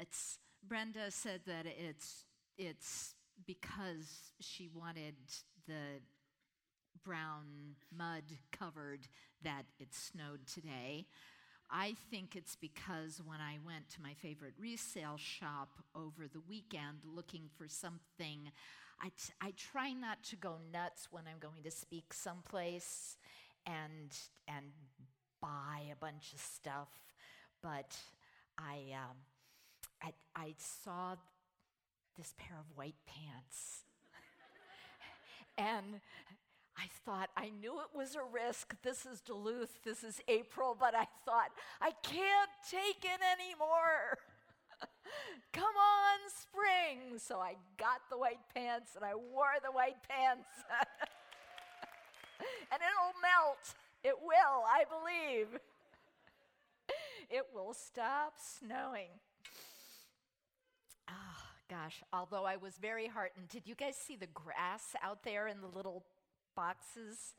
It's Brenda said that it's it's because she wanted the brown mud covered that it snowed today. I think it's because when I went to my favorite resale shop over the weekend looking for something, I, t- I try not to go nuts when I'm going to speak someplace and, and buy a bunch of stuff, but I, um, I, I saw this pair of white pants. and I thought, I knew it was a risk. This is Duluth, this is April, but I thought, I can't take it anymore. Come on, spring. So I got the white pants and I wore the white pants. and it'll melt. It will, I believe. It will stop snowing. Gosh. Although I was very heartened. Did you guys see the grass out there in the little boxes.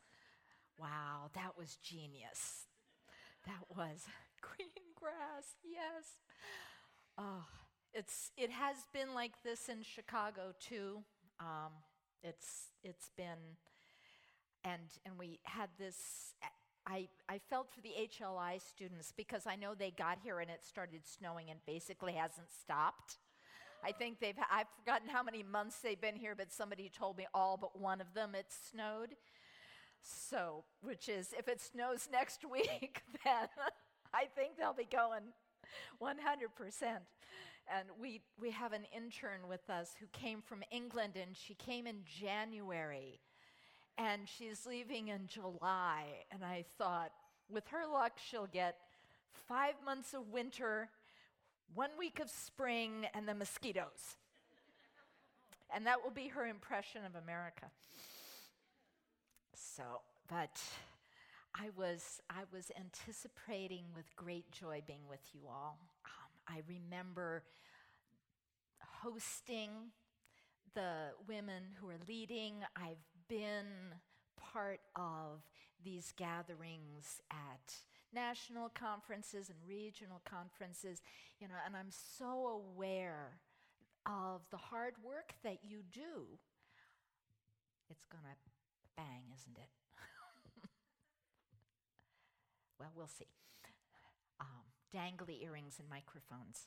Wow, that was genius. That was green grass, yes. Oh, it's, it has been like this in Chicago too. Um, it's, it's been, and, and we had this, I, I felt for the HLI students because I know they got here and it started snowing and basically hasn't stopped. I think they've, I've forgotten how many months they've been here, but somebody told me all but one of them it snowed. So, which is, if it snows next week, then I think they'll be going 100%. And we, we have an intern with us who came from England, and she came in January, and she's leaving in July. And I thought, with her luck, she'll get five months of winter one week of spring and the mosquitoes. and that will be her impression of America. So, but I was, I was anticipating with great joy being with you all. Um, I remember hosting the women who are leading. I've been part of these gatherings at national conferences and regional conferences, you know, and I'm so aware of the hard work that you do. It's going to bang, isn't it? well, we'll see. Um, dangly earrings and microphones.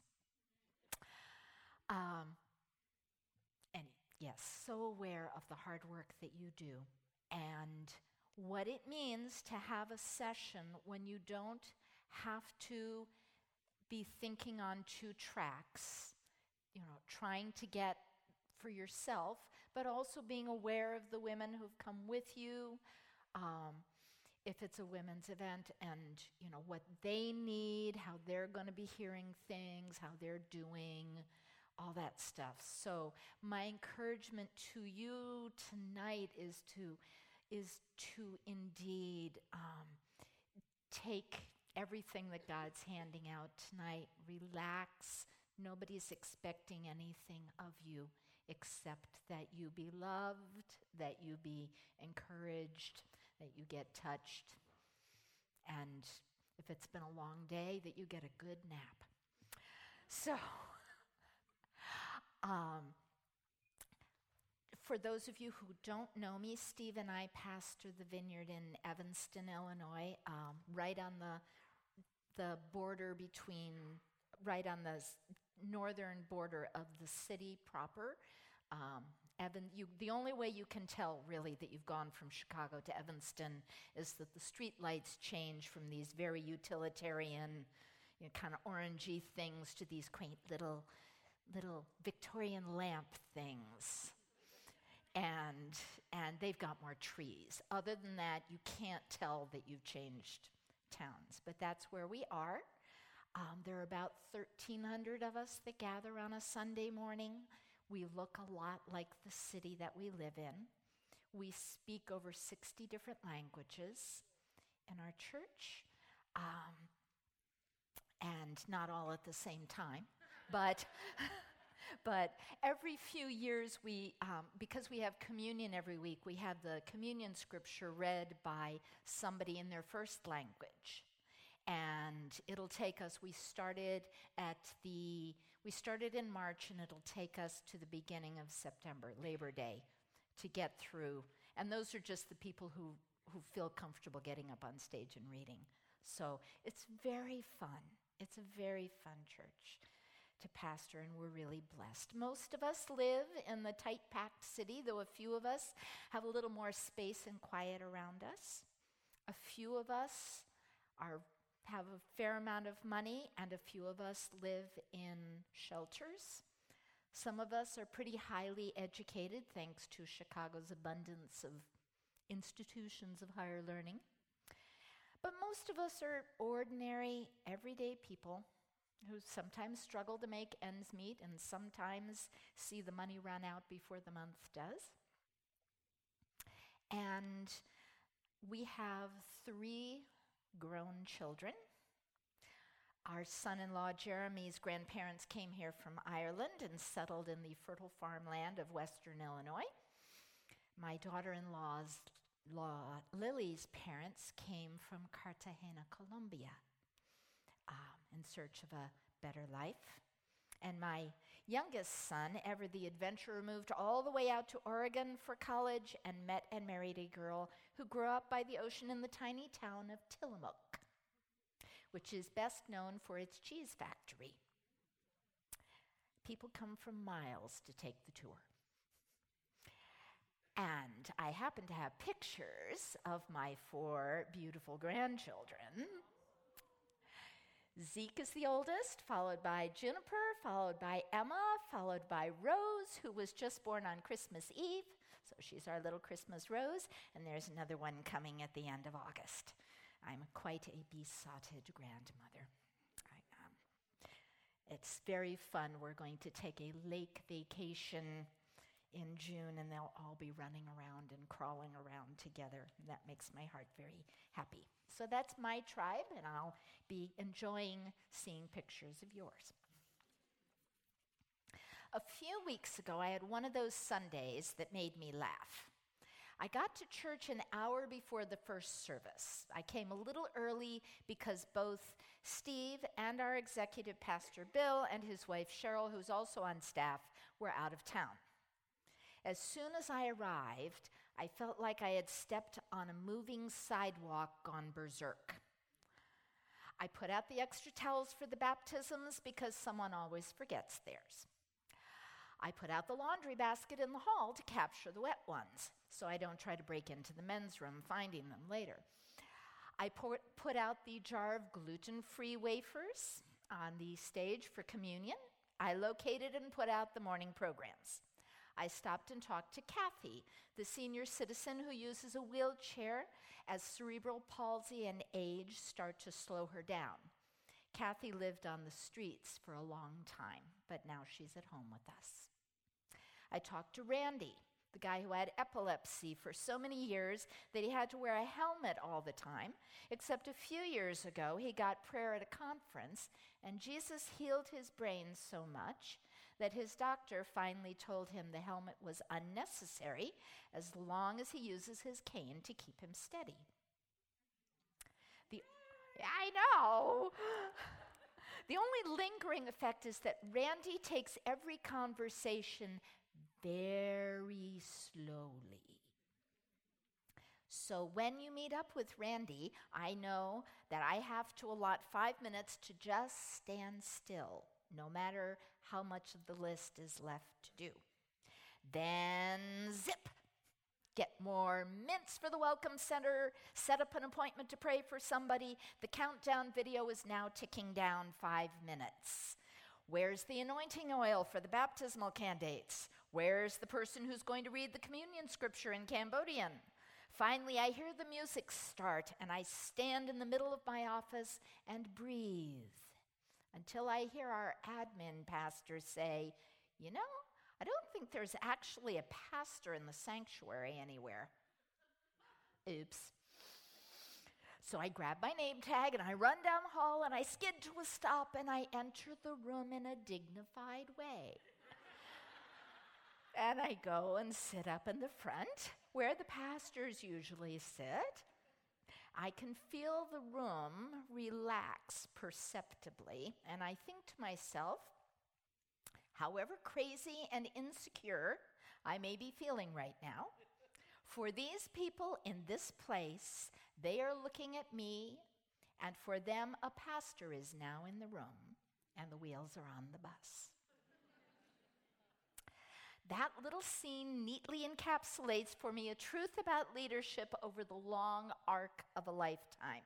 Um, and yes, so aware of the hard work that you do and what it means to have a session when you don't have to be thinking on two tracks, you know, trying to get for yourself, but also being aware of the women who've come with you. Um, if it's a women's event and you know what they need how they're going to be hearing things how they're doing all that stuff. So my encouragement to you tonight is to is to indeed um, take everything that God's handing out tonight, relax. Nobody's expecting anything of you except that you be loved, that you be encouraged, that you get touched, and if it's been a long day, that you get a good nap. So, um, for those of you who don't know me, Steve and I pastor the vineyard in Evanston, Illinois, um, right on the the border between, right on the northern border of the city proper. Um, Evan, you, the only way you can tell really that you've gone from Chicago to Evanston is that the street lights change from these very utilitarian, you know, kind of orangey things to these quaint little little Victorian lamp things. And, and they've got more trees. Other than that, you can't tell that you've changed towns. But that's where we are. Um, there are about 1,300 of us that gather on a Sunday morning. We look a lot like the city that we live in. We speak over 60 different languages in our church, um, and not all at the same time, but. but every few years, we, um, because we have communion every week, we have the communion scripture read by somebody in their first language. and it'll take us we started at the we started in march and it'll take us to the beginning of september labor day to get through. And those are just the people who who feel comfortable getting up on stage and reading. So it's very fun. It's a very fun church to pastor, and we're really blessed. Most of us live in the tight packed city, though a few of us have a little more space and quiet around us. A few of us are, have a fair amount of money, and a few of us live in shelters. Some of us are pretty highly educated thanks to Chicago's abundance of institutions of higher learning. But most of us are ordinary, everyday people who sometimes struggle to make ends meet and sometimes see the money run out before the month does. And we have three grown children. Our son in law Jeremy's grandparents came here from Ireland and settled in the fertile farmland of western Illinois. My daughter in law's law, Lily's parents came from Cartagena, Colombia um, in search of a better life. And my youngest son, Ever the Adventurer, moved all the way out to Oregon for college and met and married a girl who grew up by the ocean in the tiny town of Tillamook, which is best known for its cheese factory. People come from miles to take the tour. And I happen to have pictures of my four beautiful grandchildren Zeke is the oldest, followed by Juniper, followed by Emma, followed by Rose, who was just born on Christmas Eve. So she's our little Christmas Rose. And there's another one coming at the end of August. I'm quite a besotted grandmother. I, um, it's very fun. We're going to take a lake vacation in June, and they'll all be running around and crawling around together. And that makes my heart very happy. So that's my tribe, and I'll be enjoying seeing pictures of yours. A few weeks ago, I had one of those Sundays that made me laugh. I got to church an hour before the first service. I came a little early because both Steve and our executive pastor Bill and his wife Cheryl, who's also on staff, were out of town. As soon as I arrived, I felt like I had stepped on a moving sidewalk gone berserk. I put out the extra towels for the baptisms because someone always forgets theirs. I put out the laundry basket in the hall to capture the wet ones so I don't try to break into the men's room finding them later. I put, out the jar of gluten free wafers on the stage for communion. I located and put out the morning programs. I stopped and talked to Kathy, the senior citizen who uses a wheelchair as cerebral palsy and age start to slow her down. Kathy lived on the streets for a long time, but now she's at home with us. I talked to Randy, the guy who had epilepsy for so many years that he had to wear a helmet all the time, except a few years ago he got prayer at a conference, and Jesus healed his brain so much that his doctor finally told him the helmet was unnecessary as long as he uses his cane to keep him steady. The, I know. The only lingering effect is that Randy takes every conversation very slowly. So when you meet up with Randy, I know that I have to allot five minutes to just stand still, no matter how much of the list is left to do. Then zip. Get more mints for the Welcome Center. Set up an appointment to pray for somebody. The countdown video is now ticking down five minutes. Where's the anointing oil for the baptismal candidates? Where's the person who's going to read the communion scripture in Cambodian? Finally, I hear the music start, and I stand in the middle of my office and breathe until I hear our admin pastor say, You know, I don't think there's actually a pastor in the sanctuary anywhere. Oops. So I grab my name tag and I run down the hall and I skid to a stop and I enter the room in a dignified way. and I go and sit up in the front where the pastors usually sit. I can feel the room relax perceptibly, and I think to myself, however crazy and insecure I may be feeling right now, for these people in this place, they are looking at me, and for them, a pastor is now in the room, and the wheels are on the bus. That little scene neatly encapsulates for me a truth about leadership over the long arc of a lifetime.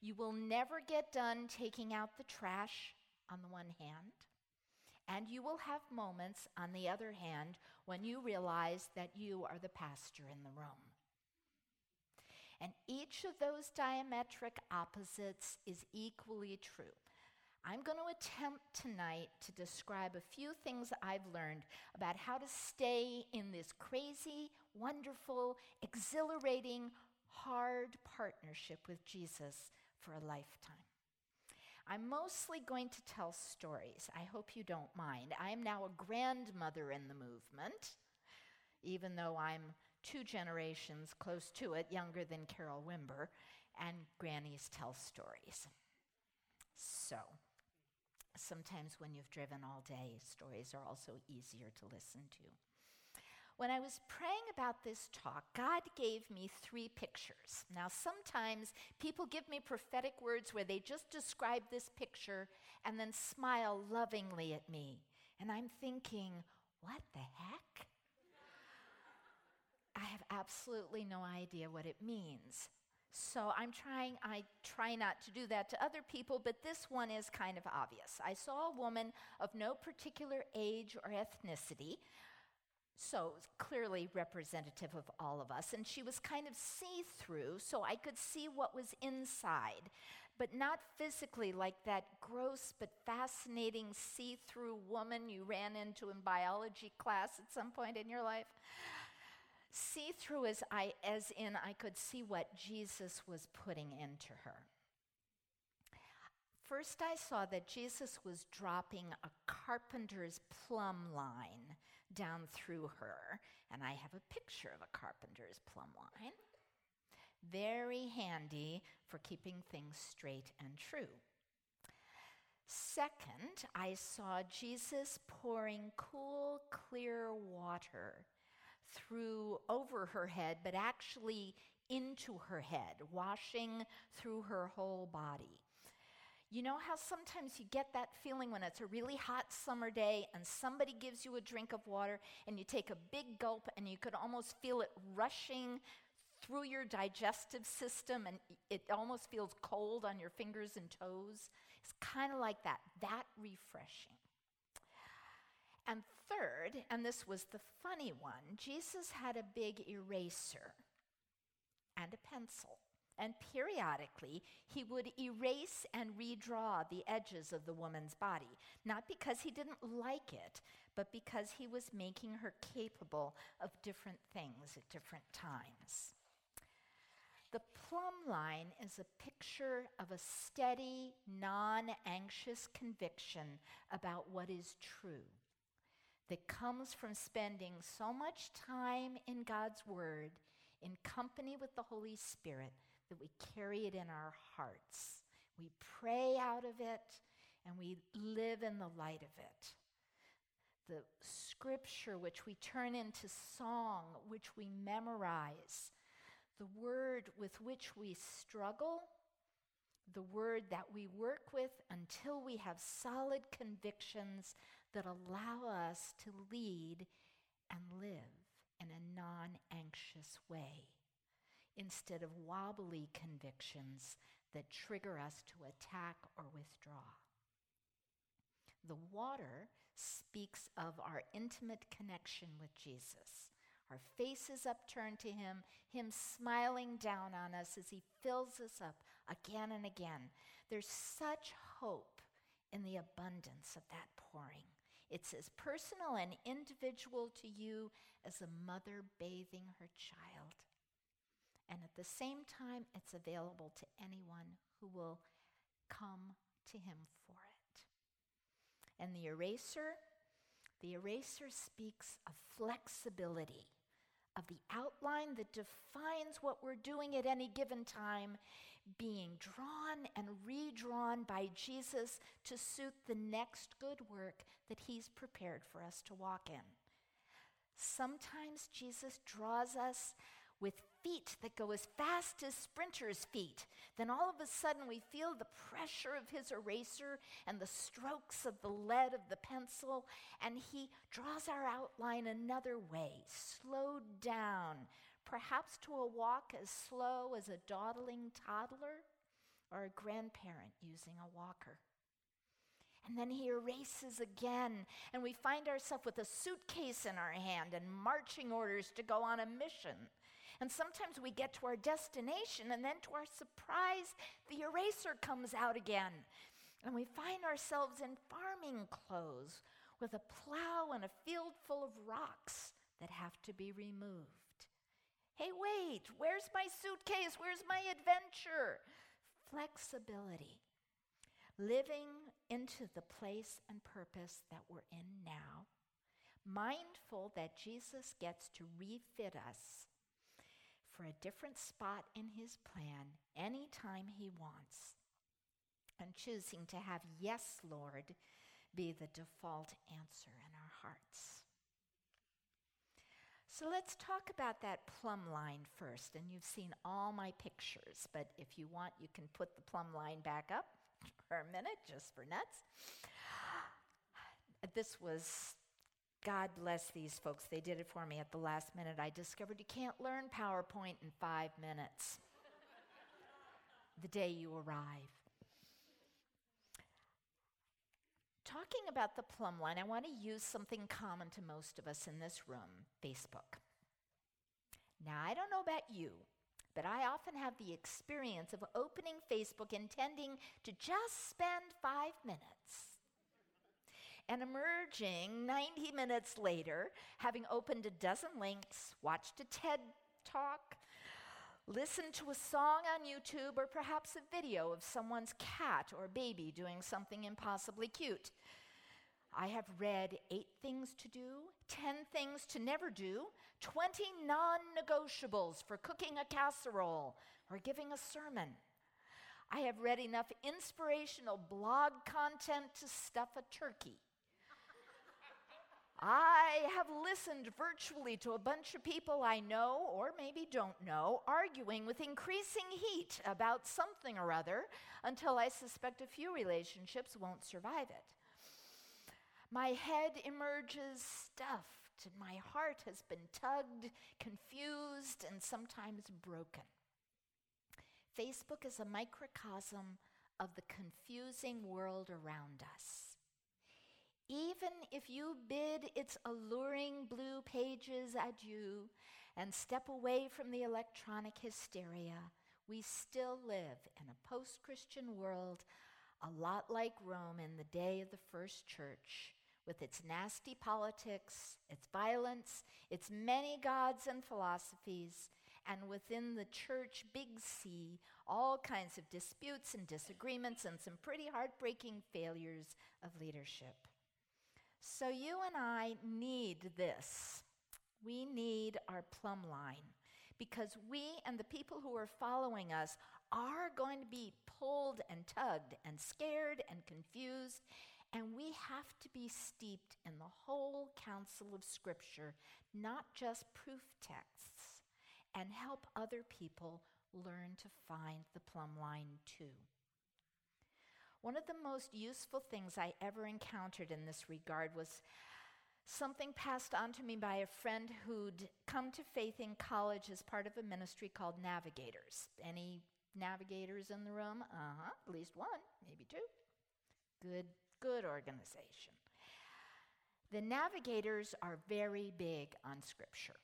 You will never get done taking out the trash on the one hand, and you will have moments on the other hand when you realize that you are the pastor in the room. And each of those diametric opposites is equally true. I'm going to attempt tonight to describe a few things I've learned about how to stay in this crazy, wonderful, exhilarating, hard partnership with Jesus for a lifetime. I'm mostly going to tell stories. I hope you don't mind. I am now a grandmother in the movement, even though I'm two generations close to it, younger than Carol Wimber, and grannies tell stories. So, sometimes when you've driven all day, stories are also easier to listen to. When I was praying about this talk, God gave me three pictures. Now, sometimes people give me prophetic words where they just describe this picture and then smile lovingly at me. And I'm thinking, what the heck? I have absolutely no idea what it means. So I'm trying, I try not to do that to other people, but this one is kind of obvious. I saw a woman of no particular age or ethnicity, so clearly representative of all of us, and she was kind of see through, so I could see what was inside, but not physically like that gross but fascinating see through woman you ran into in biology class at some point in your life. See through as, I, as in I could see what Jesus was putting into her. First, I saw that Jesus was dropping a carpenter's plumb line down through her, and I have a picture of a carpenter's plumb line. Very handy for keeping things straight and true. Second, I saw Jesus pouring cool, clear water through over her head, but actually into her head, washing through her whole body. You know how sometimes you get that feeling when it's a really hot summer day and somebody gives you a drink of water and you take a big gulp and you could almost feel it rushing through your digestive system and it almost feels cold on your fingers and toes? It's kind of like that, that refreshing. And third, and this was the funny one, Jesus had a big eraser and a pencil. And periodically, he would erase and redraw the edges of the woman's body, not because he didn't like it, but because he was making her capable of different things at different times. The plumb line is a picture of a steady, non anxious conviction about what is true that comes from spending so much time in God's Word in company with the Holy Spirit that we carry it in our hearts. We pray out of it and we live in the light of it. The scripture which we turn into song, which we memorize, the word with which we struggle, the word that we work with until we have solid convictions that allow us to lead and live in a non anxious way instead of wobbly convictions that trigger us to attack or withdraw. The water speaks of our intimate connection with Jesus. Our faces upturned to Him, Him smiling down on us as He fills us up again and again. There's such hope in the abundance of that pouring. It's as personal and individual to you as a mother bathing her child. And at the same time, it's available to anyone who will come to him for it. And the eraser, the eraser speaks of flexibility, of the outline that defines what we're doing at any given time being drawn and redrawn by Jesus to suit the next good work that he's prepared for us to walk in. Sometimes Jesus draws us with feet that go as fast as sprinters' feet. Then all of a sudden we feel the pressure of his eraser and the strokes of the lead of the pencil, and he draws our outline another way, slowed down, perhaps to a walk as slow as a dawdling toddler or a grandparent using a walker. And then he erases again, and we find ourselves with a suitcase in our hand and marching orders to go on a mission. And sometimes we get to our destination, and then to our surprise, the eraser comes out again. And we find ourselves in farming clothes with a plow and a field full of rocks that have to be removed. Hey, wait, where's my suitcase? Where's my adventure? Flexibility. Living into the place and purpose that we're in now, mindful that Jesus gets to refit us for a different spot in his plan anytime he wants, and choosing to have yes, Lord, be the default answer in our hearts. So let's talk about that plumb line first. And you've seen all my pictures, but if you want, you can put the plumb line back up for a minute, just for nuts. This was God bless these folks. They did it for me at the last minute. I discovered you can't learn PowerPoint in five minutes the day you arrive. Talking about the plumb line, I want to use something common to most of us in this room Facebook. Now, I don't know about you, but I often have the experience of opening Facebook intending to just spend five minutes and emerging 90 minutes later, having opened a dozen links, watched a TED talk, listened to a song on YouTube, or perhaps a video of someone's cat or baby doing something impossibly cute. I have read eight things to do, 10 things to never do, 20 non negotiables for cooking a casserole or giving a sermon. I have read enough inspirational blog content to stuff a turkey. I have listened virtually to a bunch of people I know or maybe don't know arguing with increasing heat about something or other until I suspect a few relationships won't survive it. My head emerges stuffed, and my heart has been tugged, confused, and sometimes broken. Facebook is a microcosm of the confusing world around us. Even if you bid its alluring blue pages adieu and step away from the electronic hysteria, we still live in a post Christian world, a lot like Rome in the day of the first church, with its nasty politics, its violence, its many gods and philosophies, and within the church, big C, all kinds of disputes and disagreements and some pretty heartbreaking failures of leadership. So you and I need this. We need our plumb line because we and the people who are following us are going to be pulled and tugged and scared and confused. And we have to be steeped in the whole counsel of Scripture, not just proof texts, and help other people learn to find the plumb line too. One of the most useful things I ever encountered in this regard was something passed on to me by a friend who'd come to faith in college as part of a ministry called Navigators. Any navigators in the room? Uh huh, at least one, maybe two. Good, good organization. The Navigators are very big on Scripture.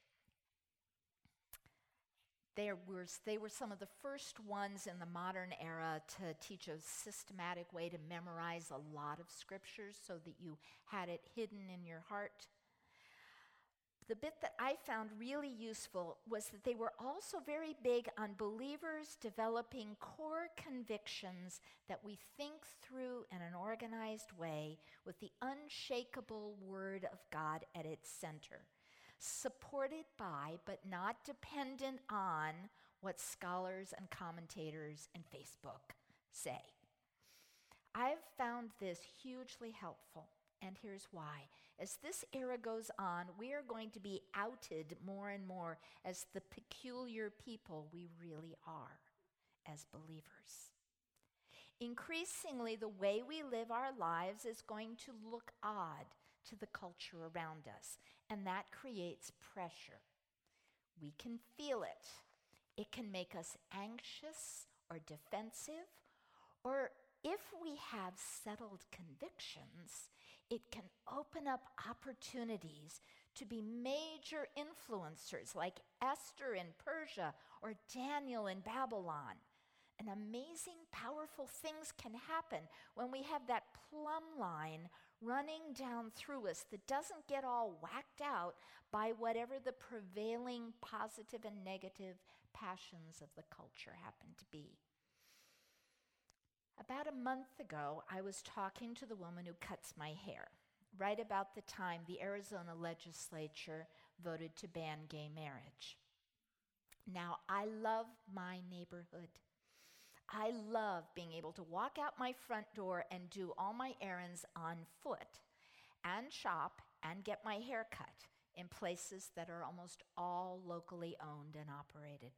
There was, they were some of the first ones in the modern era to teach a systematic way to memorize a lot of scriptures so that you had it hidden in your heart. The bit that I found really useful was that they were also very big on believers developing core convictions that we think through in an organized way with the unshakable Word of God at its center. Supported by but not dependent on what scholars and commentators and Facebook say. I've found this hugely helpful, and here's why. As this era goes on, we are going to be outed more and more as the peculiar people we really are as believers. Increasingly, the way we live our lives is going to look odd to the culture around us, and that creates pressure. We can feel it. It can make us anxious or defensive, or if we have settled convictions, it can open up opportunities to be major influencers like Esther in Persia or Daniel in Babylon. And amazing, powerful things can happen when we have that plumb line running down through us that doesn't get all whacked out by whatever the prevailing positive and negative passions of the culture happen to be. About a month ago, I was talking to the woman who cuts my hair, right about the time the Arizona legislature voted to ban gay marriage. Now, I love my neighborhood. I love being able to walk out my front door and do all my errands on foot and shop and get my hair cut in places that are almost all locally owned and operated.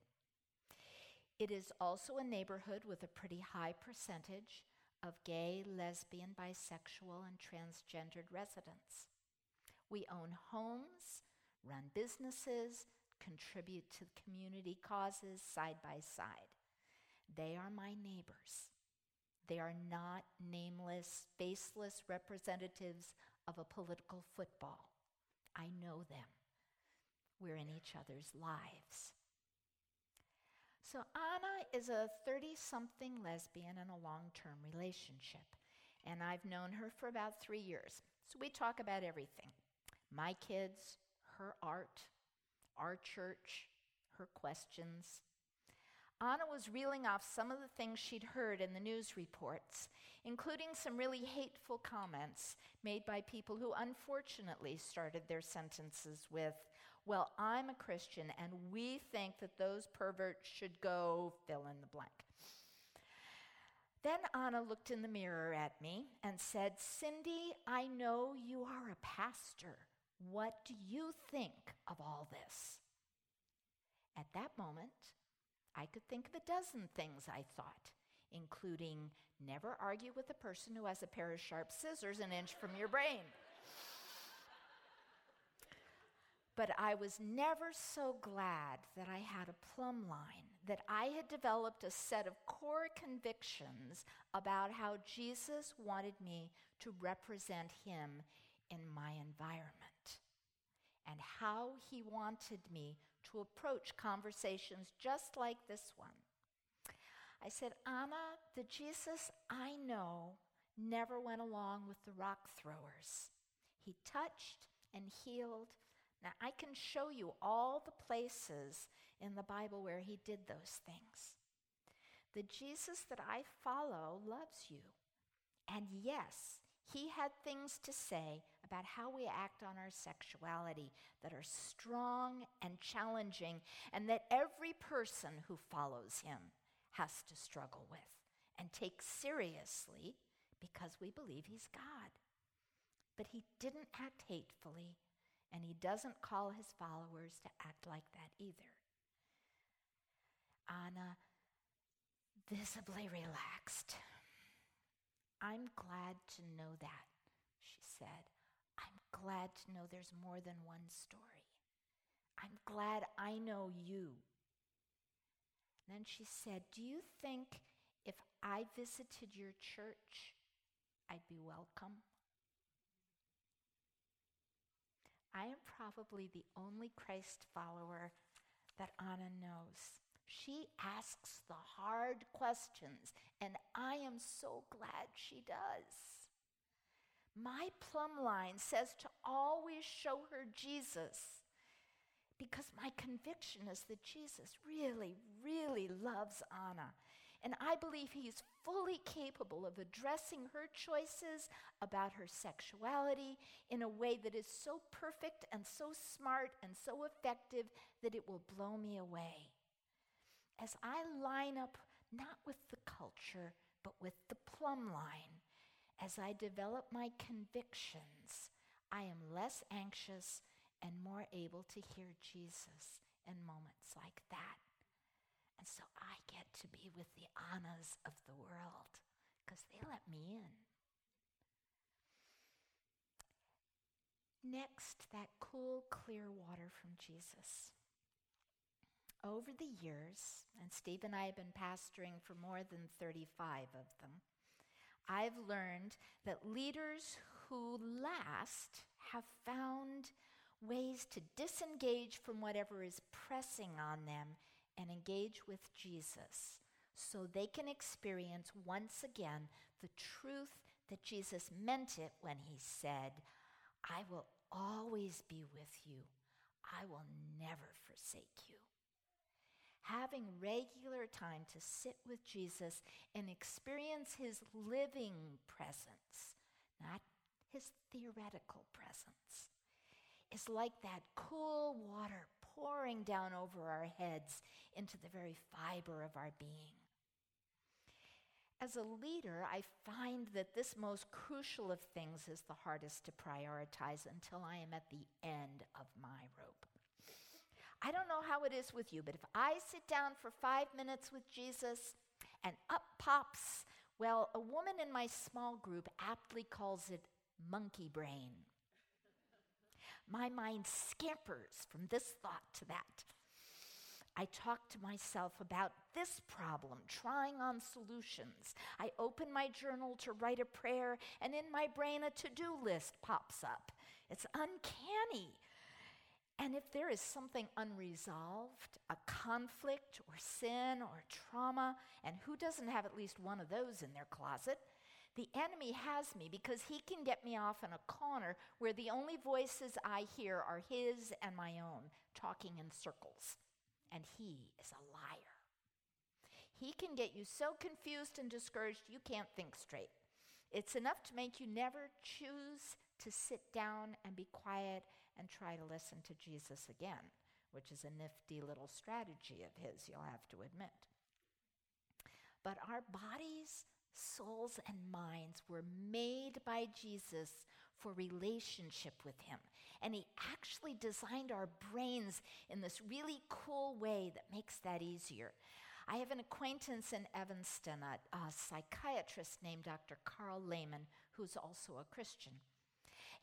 It is also a neighborhood with a pretty high percentage of gay, lesbian, bisexual, and transgendered residents. We own homes, run businesses, contribute to community causes side by side. They are my neighbors. They are not nameless, faceless representatives of a political football. I know them. We're in each other's lives. So, Anna is a 30 something lesbian in a long term relationship, and I've known her for about three years. So, we talk about everything my kids, her art, our church, her questions. Anna was reeling off some of the things she'd heard in the news reports, including some really hateful comments made by people who unfortunately started their sentences with, well, I'm a Christian and we think that those perverts should go fill in the blank. Then Anna looked in the mirror at me and said, Cindy, I know you are a pastor. What do you think of all this? At that moment, I could think of a dozen things I thought, including never argue with a person who has a pair of sharp scissors an inch from your brain. But I was never so glad that I had a plumb line, that I had developed a set of core convictions about how Jesus wanted me to represent him in my environment, and how he wanted me to approach conversations just like this one. I said, Anna, the Jesus I know never went along with the rock throwers. He touched and healed now, I can show you all the places in the Bible where he did those things. The Jesus that I follow loves you. And yes, he had things to say about how we act on our sexuality that are strong and challenging, and that every person who follows him has to struggle with and take seriously because we believe he's God. But he didn't act hatefully, and he doesn't call his followers to act like that either. Anna visibly relaxed. I'm glad to know that, she said. Glad to know there's more than one story. I'm glad I know you. then she said, Do you think if I visited your church, I'd be welcome? I am probably the only Christ follower that Anna knows. She asks the hard questions, and I am so glad she does. My plumb line says to always show her Jesus because my conviction is that Jesus really, really loves Anna. And I believe he's fully capable of addressing her choices about her sexuality in a way that is so perfect and so smart and so effective that it will blow me away. As I line up not with the culture, but with the plumb line, as I develop my convictions, I am less anxious and more able to hear Jesus in moments like that. And so I get to be with the Annas of the world because they let me in. Next, that cool, clear water from Jesus. Over the years, and Steve and I have been pastoring for more than 35 of them, I've learned that leaders who last have found ways to disengage from whatever is pressing on them and engage with Jesus so they can experience once again the truth that Jesus meant it when he said, I will always be with you, I will never forsake you. Having regular time to sit with Jesus and experience his living presence, not his theoretical presence, is like that cool water pouring down over our heads into the very fiber of our being. As a leader, I find that this most crucial of things is the hardest to prioritize until I am at the end of my rope. I don't know how it is with you, but if I sit down for five minutes with Jesus and up pops, well, a woman in my small group aptly calls it monkey brain my mind scampers from this thought to that. I talk to myself about this problem, trying on solutions. I open my journal to write a prayer, and in my brain, a to do list pops up. It's uncanny. And if there is something unresolved, a conflict or sin or trauma, and who doesn't have at least one of those in their closet? The enemy has me because he can get me off in a corner where the only voices I hear are his and my own, talking in circles. And he is a liar. He can get you so confused and discouraged you can't think straight. It's enough to make you never choose to sit down and be quiet and try to listen to Jesus again, which is a nifty little strategy of his, you'll have to admit. But our bodies souls and minds were made by Jesus for relationship with Him. And He actually designed our brains in this really cool way that makes that easier. I have an acquaintance in Evanston, a, a psychiatrist named Dr. Karl Lehman, who's also a Christian.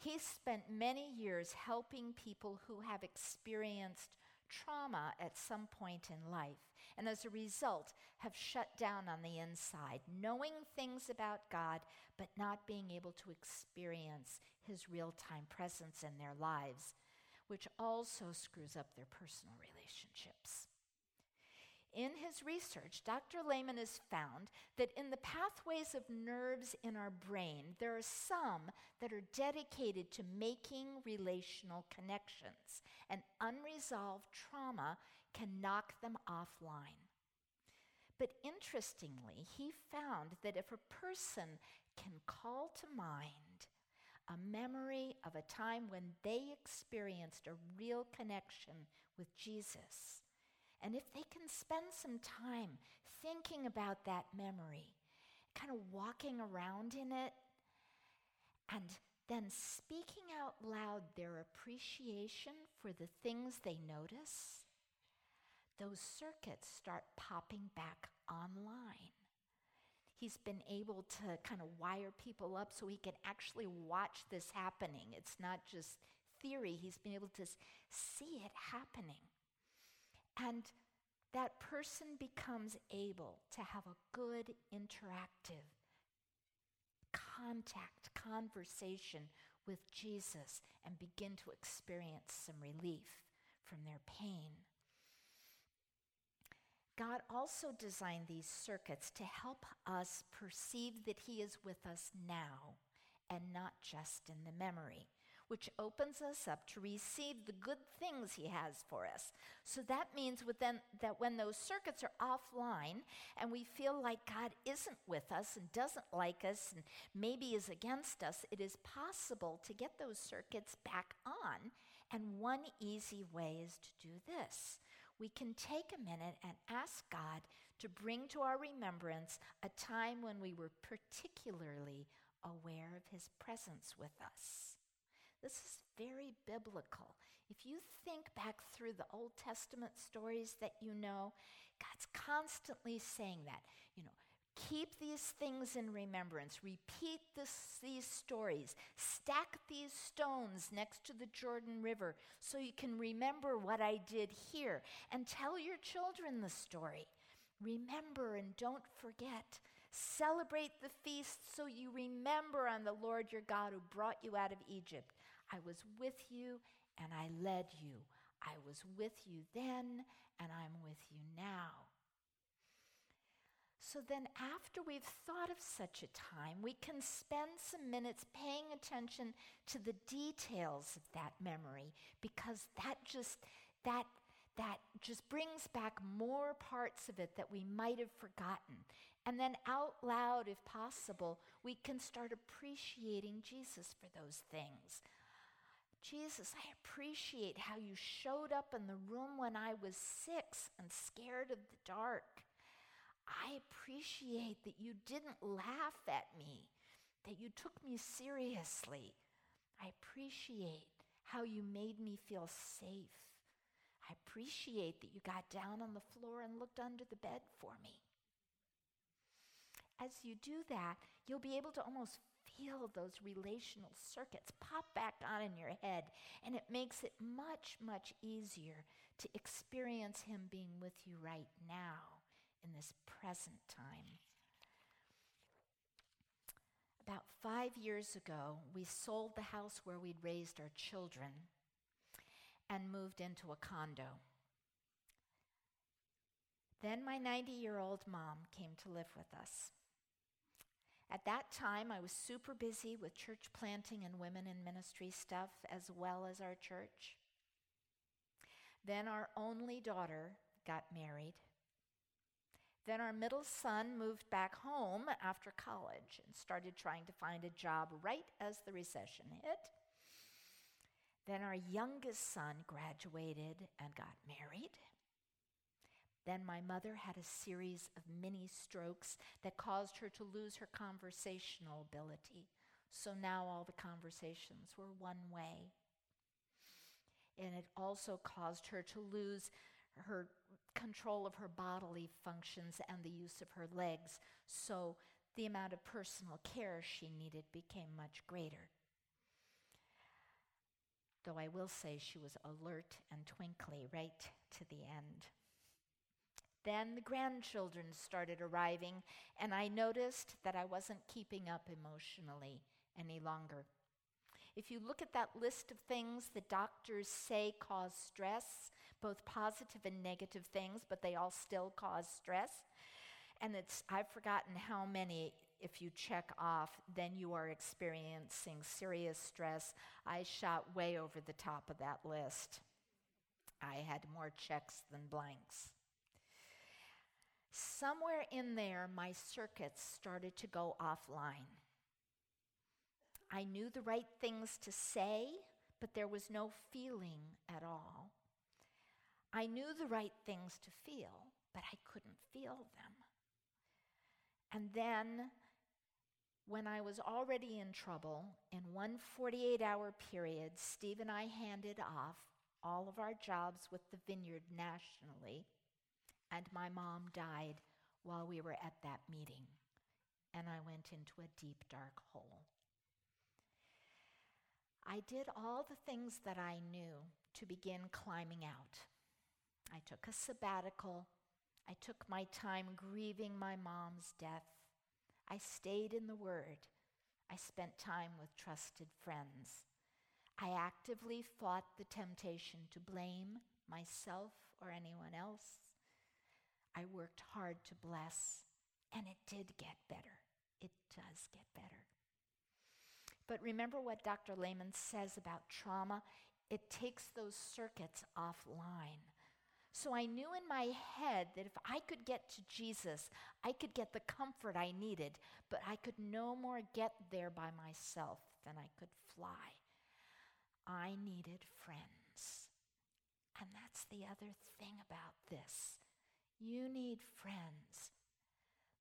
He spent many years helping people who have experienced trauma at some point in life, and as a result, have shut down on the inside, knowing things about God, but not being able to experience His real time presence in their lives, which also screws up their personal relationships. In his research, Dr. Lehman has found that in the pathways of nerves in our brain, there are some that are dedicated to making relational connections, and unresolved trauma can knock them offline. But interestingly, he found that if a person can call to mind a memory of a time when they experienced a real connection with Jesus, and if they can spend some time thinking about that memory, kind of walking around in it, and then speaking out loud their appreciation for the things they notice, those circuits start popping back online. He's been able to kind of wire people up so he can actually watch this happening. It's not just theory, he's been able to see it happening. And that person becomes able to have a good interactive contact, conversation with Jesus and begin to experience some relief from their pain. God also designed these circuits to help us perceive that He is with us now and not just in the memory which opens us up to receive the good things He has for us. So that means within, that when those circuits are offline and we feel like God isn't with us and doesn't like us and maybe is against us, it is possible to get those circuits back on. And one easy way is to do this. We can take a minute and ask God to bring to our remembrance a time when we were particularly aware of his presence with us. This is very biblical. If you think back through the Old Testament stories that you know, God's constantly saying that. You know, keep these things in remembrance, repeat this, these stories, stack these stones next to the Jordan River so you can remember what I did here, and tell your children the story. Remember and don't forget. Celebrate the feast so you remember on the Lord your God who brought you out of Egypt. I was with you and I led you. I was with you then and I'm with you now. So then, after we've thought of such a time, we can spend some minutes paying attention to the details of that memory because that just, that that just brings back more parts of it that we might have forgotten. And then, out loud, if possible, we can start appreciating Jesus for those things. Jesus, I appreciate how you showed up in the room when I was six and scared of the dark. I appreciate that you didn't laugh at me, that you took me seriously. I appreciate how you made me feel safe. I appreciate that you got down on the floor and looked under the bed for me. As you do that, you'll be able to almost feel those relational circuits pop back on in your head, and it makes it much, much easier to experience Him being with you right now in this present time. About five years ago, we sold the house where we'd raised our children and moved into a condo. Then my 90 year old mom came to live with us. At that time, I was super busy with church planting and women in ministry stuff, as well as our church. Then our only daughter got married. Then our middle son moved back home after college and started trying to find a job right as the recession hit. Then our youngest son graduated and got married. Then my mother had a series of mini strokes that caused her to lose her conversational ability. So now all the conversations were one way. And it also caused her to lose her control of her bodily functions and the use of her legs. So the amount of personal care she needed became much greater though I will say she was alert and twinkly right to the end. Then the grandchildren started arriving, and I noticed that I wasn't keeping up emotionally any longer. If you look at that list of things that doctors say cause stress, both positive and negative things, but they all still cause stress, and it's I've forgotten how many if you check off, then you are experiencing serious stress. I shot way over the top of that list. I had more checks than blanks. Somewhere in there, my circuits started to go offline. I knew the right things to say, but there was no feeling at all. I knew the right things to feel, but I couldn't feel them. And then when I was already in trouble, in one 48 hour period, Steve and I handed off all of our jobs with the vineyard nationally, and my mom died while we were at that meeting, and I went into a deep, dark hole. I did all the things that I knew to begin climbing out. I took a sabbatical. I took my time grieving my mom's death. I stayed in the Word. I spent time with trusted friends. I actively fought the temptation to blame myself or anyone else. I worked hard to bless, and it did get better. It does get better. But remember what Dr. Lehman says about trauma? It takes those circuits offline. So I knew in my head that if I could get to Jesus, I could get the comfort I needed, but I could no more get there by myself than I could fly. I needed friends. And that's the other thing about this. You need friends.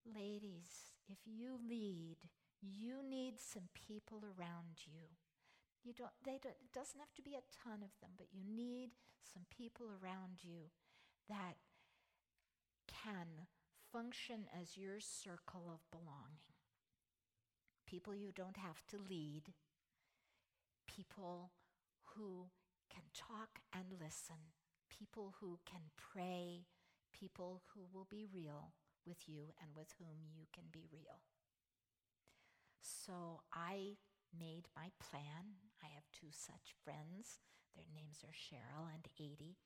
Ladies, if you lead, you need some people around you. You don't, they don't, it doesn't have to be a ton of them, but you need some people around you that can function as your circle of belonging. People you don't have to lead, people who can talk and listen, people who can pray, people who will be real with you and with whom you can be real. So I made my plan. I have two such friends. Their names are Cheryl and Adie.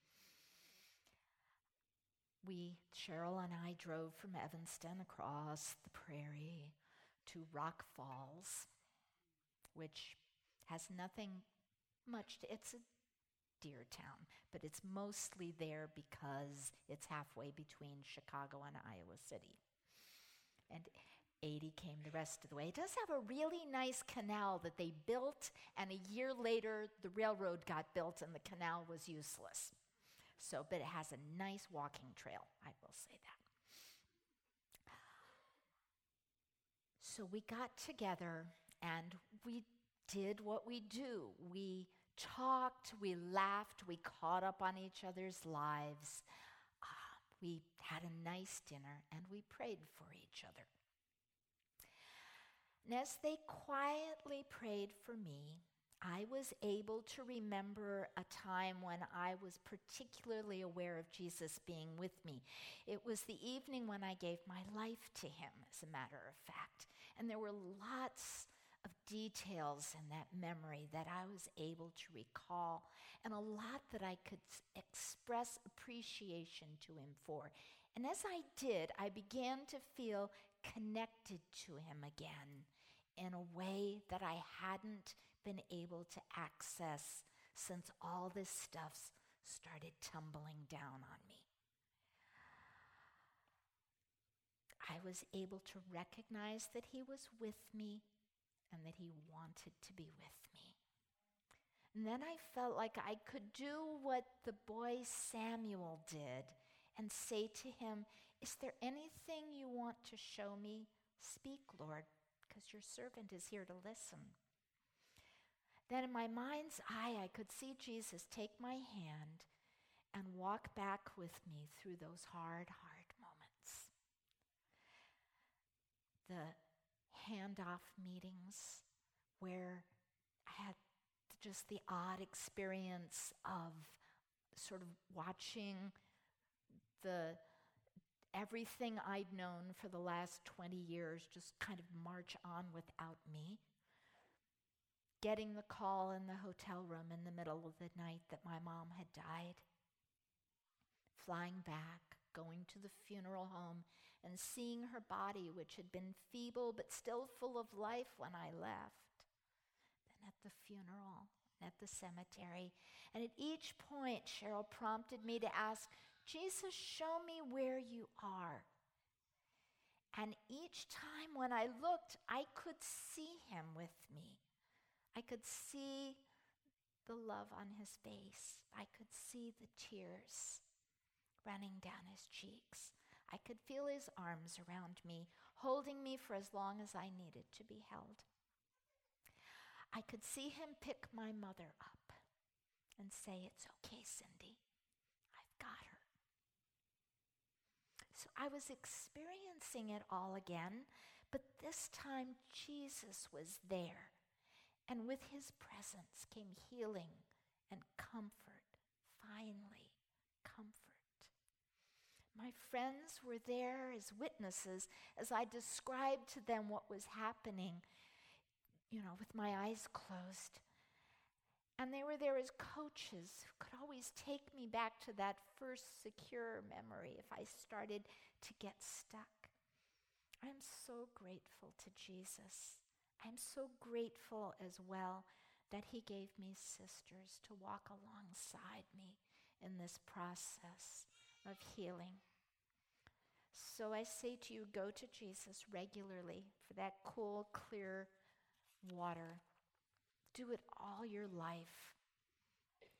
We, Cheryl and I, drove from Evanston across the prairie to Rock Falls, which has nothing much, to, it's a deer town, but it's mostly there because it's halfway between Chicago and Iowa City. And Adie came the rest of the way. It does have a really nice canal that they built, and a year later, the railroad got built and the canal was useless. So, but it has a nice walking trail, I will say that. So we got together and we did what we do. We talked, we laughed, we caught up on each other's lives. Uh, we had a nice dinner and we prayed for each other. And as they quietly prayed for me, I was able to remember a time when I was particularly aware of Jesus being with me. It was the evening when I gave my life to him, as a matter of fact. And there were lots of details in that memory that I was able to recall, and a lot that I could express appreciation to him for. And as I did, I began to feel connected to him again in a way that I hadn't been able to access since all this stuff started tumbling down on me. I was able to recognize that he was with me and that he wanted to be with me. And then I felt like I could do what the boy Samuel did and say to him, Is there anything you want to show me? Speak, Lord, because your servant is here to listen. Then in my mind's eye, I could see Jesus take my hand and walk back with me through those hard, hard moments. The handoff meetings where I had just the odd experience of sort of watching the everything I'd known for the last 20 years just kind of march on without me. Getting the call in the hotel room in the middle of the night that my mom had died. Flying back, going to the funeral home and seeing her body, which had been feeble but still full of life when I left. Then at the funeral, at the cemetery. And at each point, Cheryl prompted me to ask, Jesus, show me where you are. And each time when I looked, I could see him with me. I could see the love on his face. I could see the tears running down his cheeks. I could feel his arms around me, holding me for as long as I needed to be held. I could see him pick my mother up and say, It's okay, Cindy. I've got her. So I was experiencing it all again, but this time Jesus was there. And with his presence came healing and comfort, finally. My friends were there as witnesses as I described to them what was happening, you know, with my eyes closed. And they were there as coaches who could always take me back to that first secure memory if I started to get stuck. I'm so grateful to Jesus I'm so grateful as well that He gave me sisters to walk alongside me in this process of healing. So I say to you, go to Jesus regularly for that cool, clear water. Do it all your life.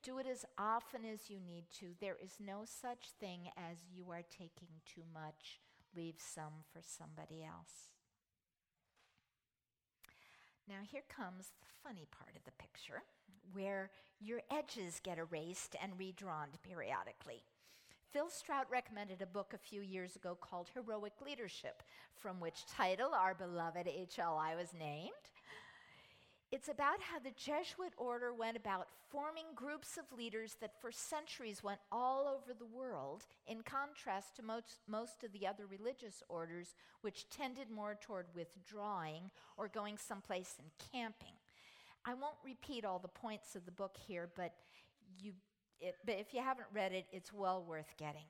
Do it as often as you need to. There is no such thing as you are taking too much. Leave some for somebody else. Now, here comes the funny part of the picture where your edges get erased and redrawn periodically. Phil Strout recommended a book a few years ago called Heroic Leadership, from which title our beloved HLI was named. It's about how the Jesuit order went about forming groups of leaders that for centuries went all over the world, in contrast to most, most of the other religious orders, which tended more toward withdrawing or going someplace and camping. I won't repeat all the points of the book here, but, you, it, but if you haven't read it, it's well worth getting.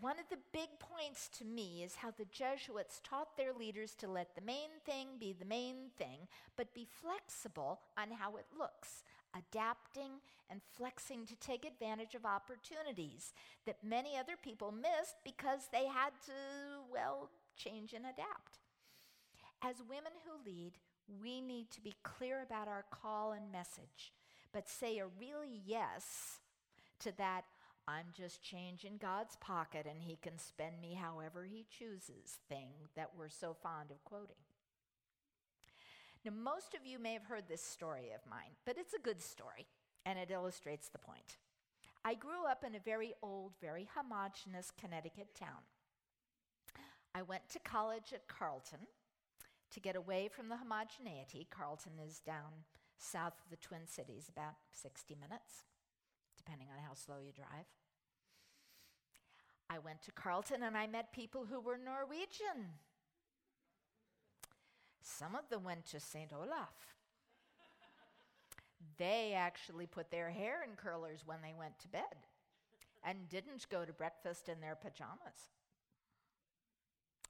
One of the big points to me is how the Jesuits taught their leaders to let the main thing be the main thing, but be flexible on how it looks, adapting and flexing to take advantage of opportunities that many other people missed because they had to, well, change and adapt. As women who lead, we need to be clear about our call and message, but say a really yes to that I'm just changing God's pocket and he can spend me however he chooses thing that we're so fond of quoting. Now, most of you may have heard this story of mine, but it's a good story and it illustrates the point. I grew up in a very old, very homogenous Connecticut town. I went to college at Carleton to get away from the homogeneity. Carleton is down south of the Twin Cities, about 60 minutes depending on how slow you drive. I went to Carleton and I met people who were Norwegian. Some of them went to St. Olaf. they actually put their hair in curlers when they went to bed and didn't go to breakfast in their pajamas,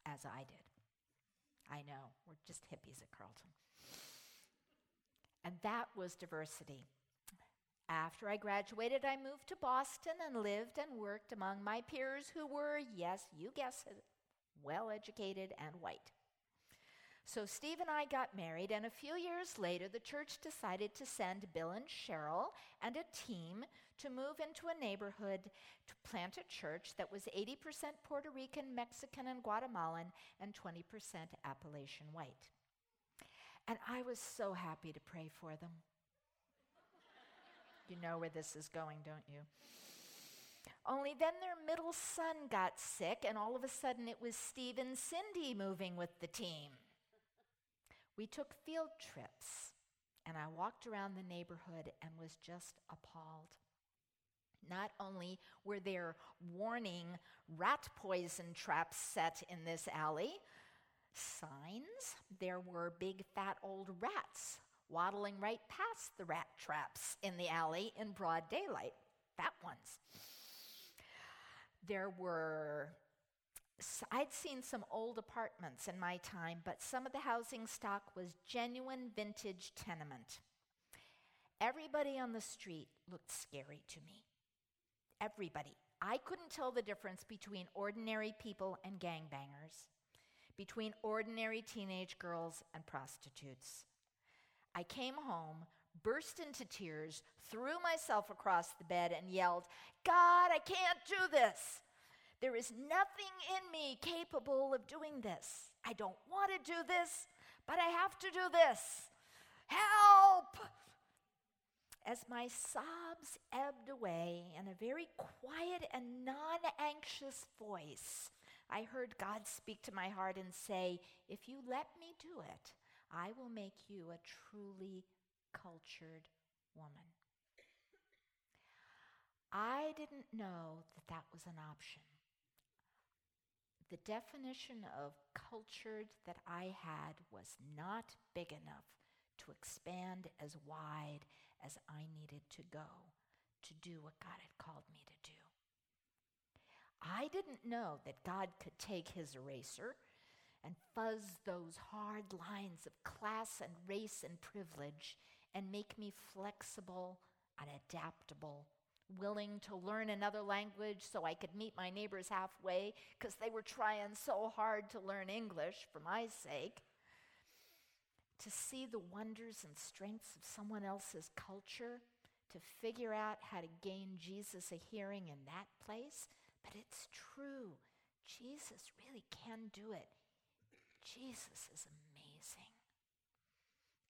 as I did. I know, we're just hippies at Carleton. And that was diversity. After I graduated, I moved to Boston and lived and worked among my peers who were, yes, you guessed it, well educated and white. So Steve and I got married, and a few years later, the church decided to send Bill and Cheryl and a team to move into a neighborhood to plant a church that was 80% Puerto Rican, Mexican, and Guatemalan, and 20% Appalachian white. And I was so happy to pray for them. You know where this is going, don't you? Only then their middle son got sick, and all of a sudden it was Steve and Cindy moving with the team. We took field trips, and I walked around the neighborhood and was just appalled. Not only were there warning rat poison traps set in this alley, signs, there were big fat old rats waddling right past the rat traps in the alley in broad daylight. Fat ones. There were, I'd seen some old apartments in my time, but some of the housing stock was genuine vintage tenement. Everybody on the street looked scary to me. Everybody. I couldn't tell the difference between ordinary people and gangbangers, between ordinary teenage girls and prostitutes. I came home, burst into tears, threw myself across the bed, and yelled, God, I can't do this. There is nothing in me capable of doing this. I don't want to do this, but I have to do this. Help! As my sobs ebbed away in a very quiet and non anxious voice, I heard God speak to my heart and say, If you let me do it, I will make you a truly cultured woman. I didn't know that that was an option. The definition of cultured that I had was not big enough to expand as wide as I needed to go to do what God had called me to do. I didn't know that God could take his eraser and fuzz those hard lines of class and race and privilege and make me flexible and adaptable, willing to learn another language so I could meet my neighbors halfway because they were trying so hard to learn English for my sake. To see the wonders and strengths of someone else's culture, to figure out how to gain Jesus a hearing in that place. But it's true. Jesus really can do it. Jesus is amazing.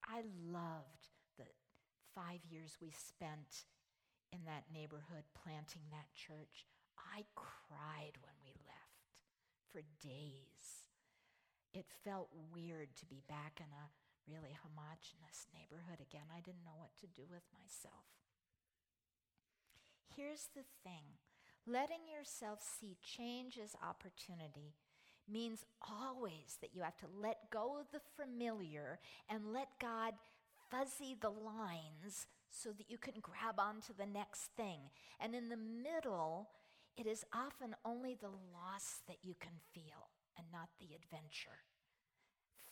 I loved the five years we spent in that neighborhood planting that church. I cried when we left for days. It felt weird to be back in a really homogenous neighborhood again. I didn't know what to do with myself. Here's the thing letting yourself see change as opportunity means always that you have to let go of the familiar and let God fuzzy the lines so that you can grab onto the next thing. And in the middle, it is often only the loss that you can feel and not the adventure.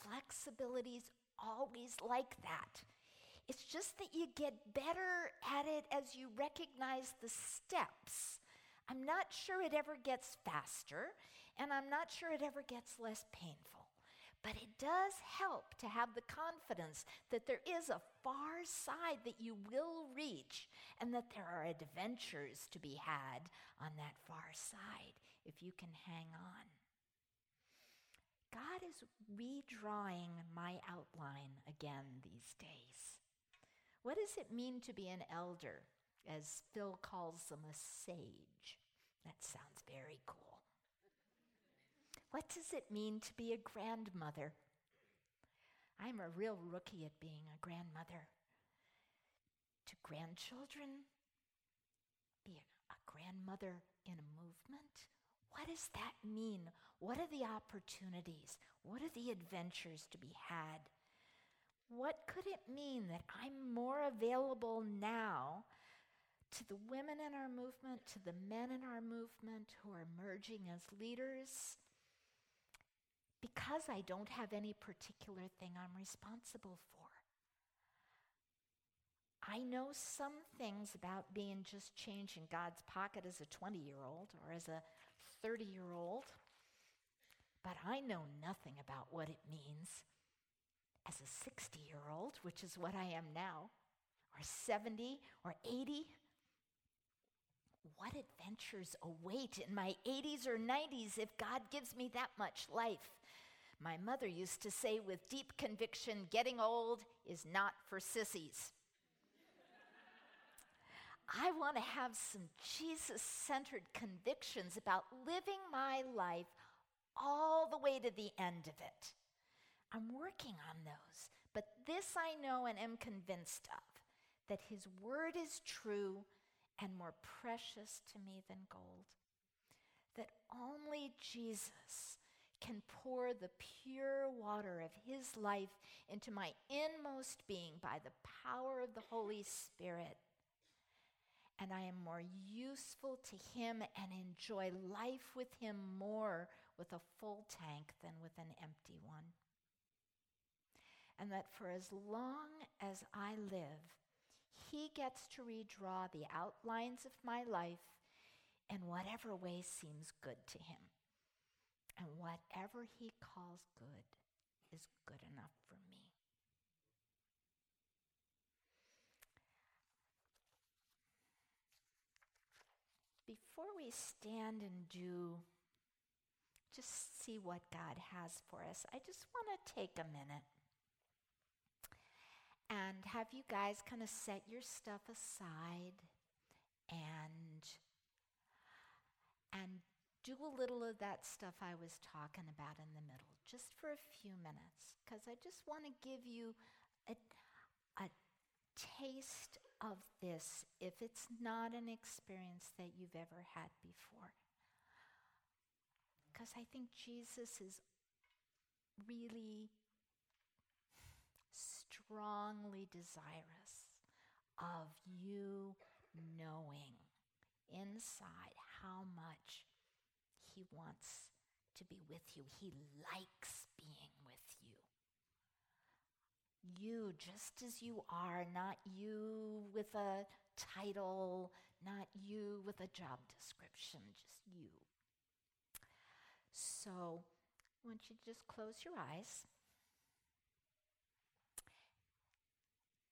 Flexibility is always like that. It's just that you get better at it as you recognize the steps. I'm not sure it ever gets faster, and I'm not sure it ever gets less painful. But it does help to have the confidence that there is a far side that you will reach and that there are adventures to be had on that far side if you can hang on. God is redrawing my outline again these days. What does it mean to be an elder, as Phil calls them a sage? That sounds very cool. What does it mean to be a grandmother? I'm a real rookie at being a grandmother. To grandchildren? Be a grandmother in a movement? What does that mean? What are the opportunities? What are the adventures to be had? What could it mean that I'm more available now to the women in our movement, to the men in our movement who are emerging as leaders? Because I don't have any particular thing I'm responsible for. I know some things about being just changed in God's pocket as a 20 year old or as a 30 year old, but I know nothing about what it means as a 60 year old, which is what I am now, or 70 or 80? What adventures await in my 80s or 90s if God gives me that much life? My mother used to say with deep conviction getting old is not for sissies. I want to have some Jesus centered convictions about living my life all the way to the end of it. I'm working on those. But this I know and am convinced of that His word is true and more precious to me than gold. That only Jesus can pour the pure water of His life into my inmost being by the power of the Holy Spirit. And I am more useful to Him and enjoy life with Him more with a full tank than with an empty one and that for as long as I live, He gets to redraw the outlines of my life in whatever way seems good to Him. And whatever He calls good is good enough for me. Before we stand and do just see what God has for us, I just want to take a minute and have you guys kind of set your stuff aside and and do a little of that stuff I was talking about in the middle, just for a few minutes, because I just want to give you a, a taste of this if it's not an experience that you've ever had before. Because I think Jesus is really strongly desirous of you knowing inside how much He wants to be with you. He likes being with you. you just as you are, not you with a title, not you with a job description, just you. So, I want you to just close your eyes.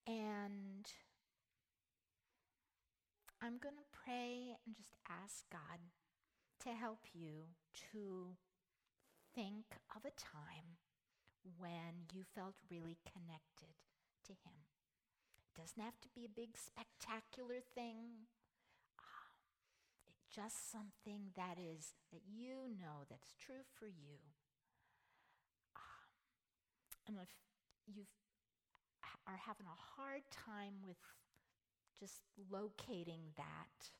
And I'm going to pray and just ask God to help you to think of a time when you felt really connected to Him. It doesn't have to be a big, spectacular thing. Uh, just something that is that you know that's true for you. Uh, and if you are having a hard time with just locating that,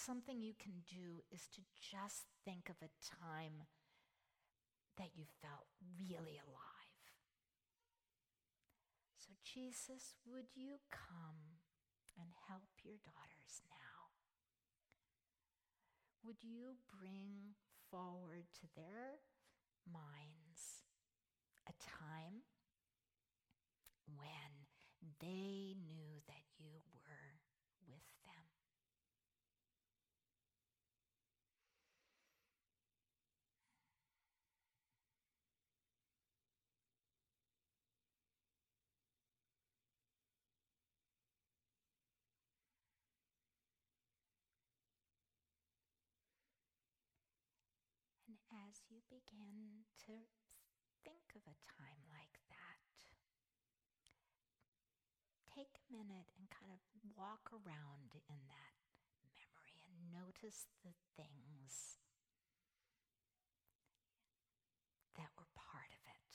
something you can do is to just think of a time that you felt really alive. So, Jesus, would you come and help your daughters now? Would you bring forward to their minds a time when they knew that you were with them. And as you begin to think of a time like that, take a minute and kind of walk around in that memory and notice the things that were part of it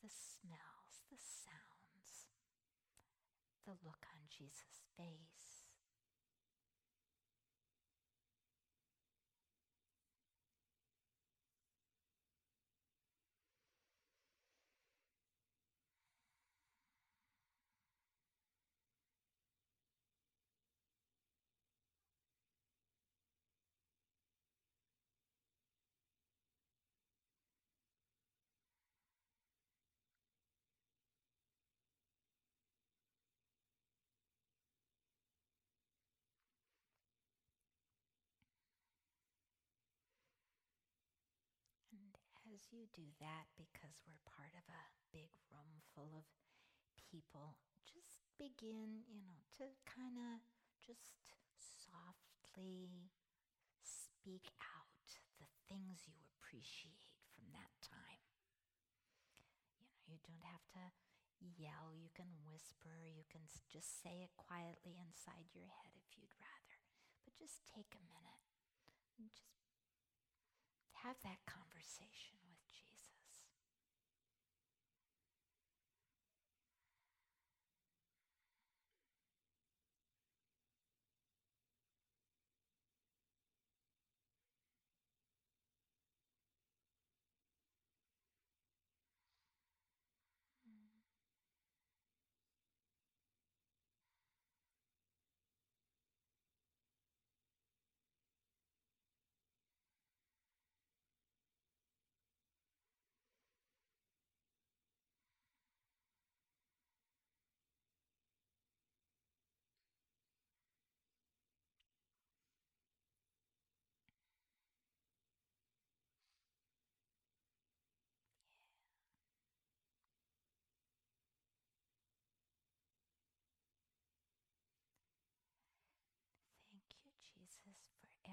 the smells, the sounds, the look on Jesus' face. As you do that, because we're part of a big room full of people, just begin, you know, to kind of just softly speak out the things you appreciate from that time. You know, you don't have to yell, you can whisper, you can just say it quietly inside your head if you'd rather. But just take a minute and just that conversation.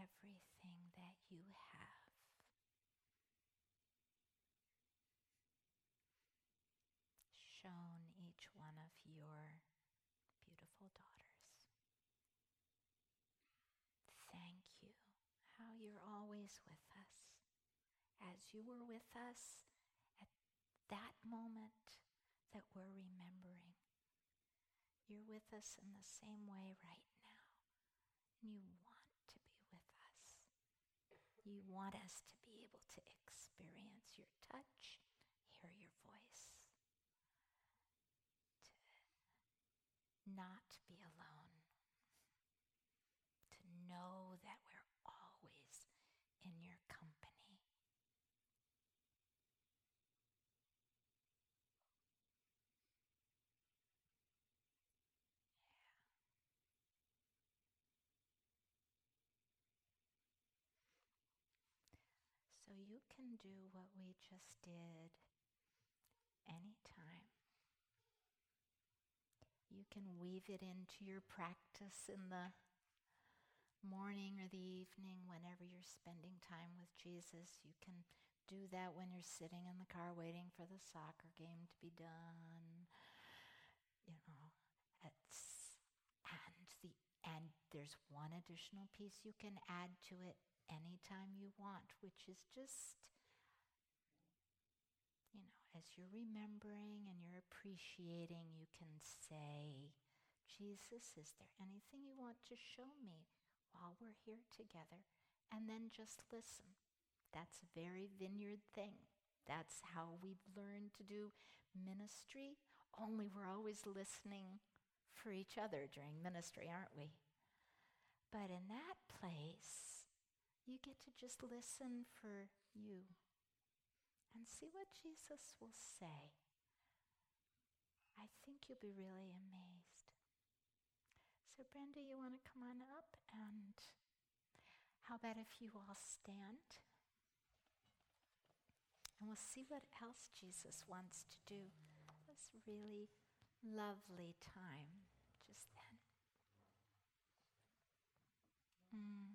Everything that you have. Shown each one of your beautiful daughters. Thank you, how you're always with us, as you were with us at that moment that we're remembering. You're with us in the same way right now. And you you want us to be able to experience your touch, hear your voice, to not be alone, to know that we're always in your company. You can do what we just did anytime. You can weave it into your practice in the morning or the evening, whenever you're spending time with Jesus. You can do that when you're sitting in the car waiting for the soccer game to be done. You know, it's, and the and there's one additional piece you can add to it anytime you want, which is just you know, as you're remembering and you're appreciating, you can say, Jesus, is there anything you want to show me while we're here together? And then just listen. That's a very vineyard thing. That's how we've learned to do ministry, only we're always listening for each other during ministry, aren't we? But in that place, you get to just listen for you and see what Jesus will say. I think you'll be really amazed. So, Brenda, you want to come on up? And how about if you all stand? And we'll see what else Jesus wants to do. This really lovely time just then. Mm.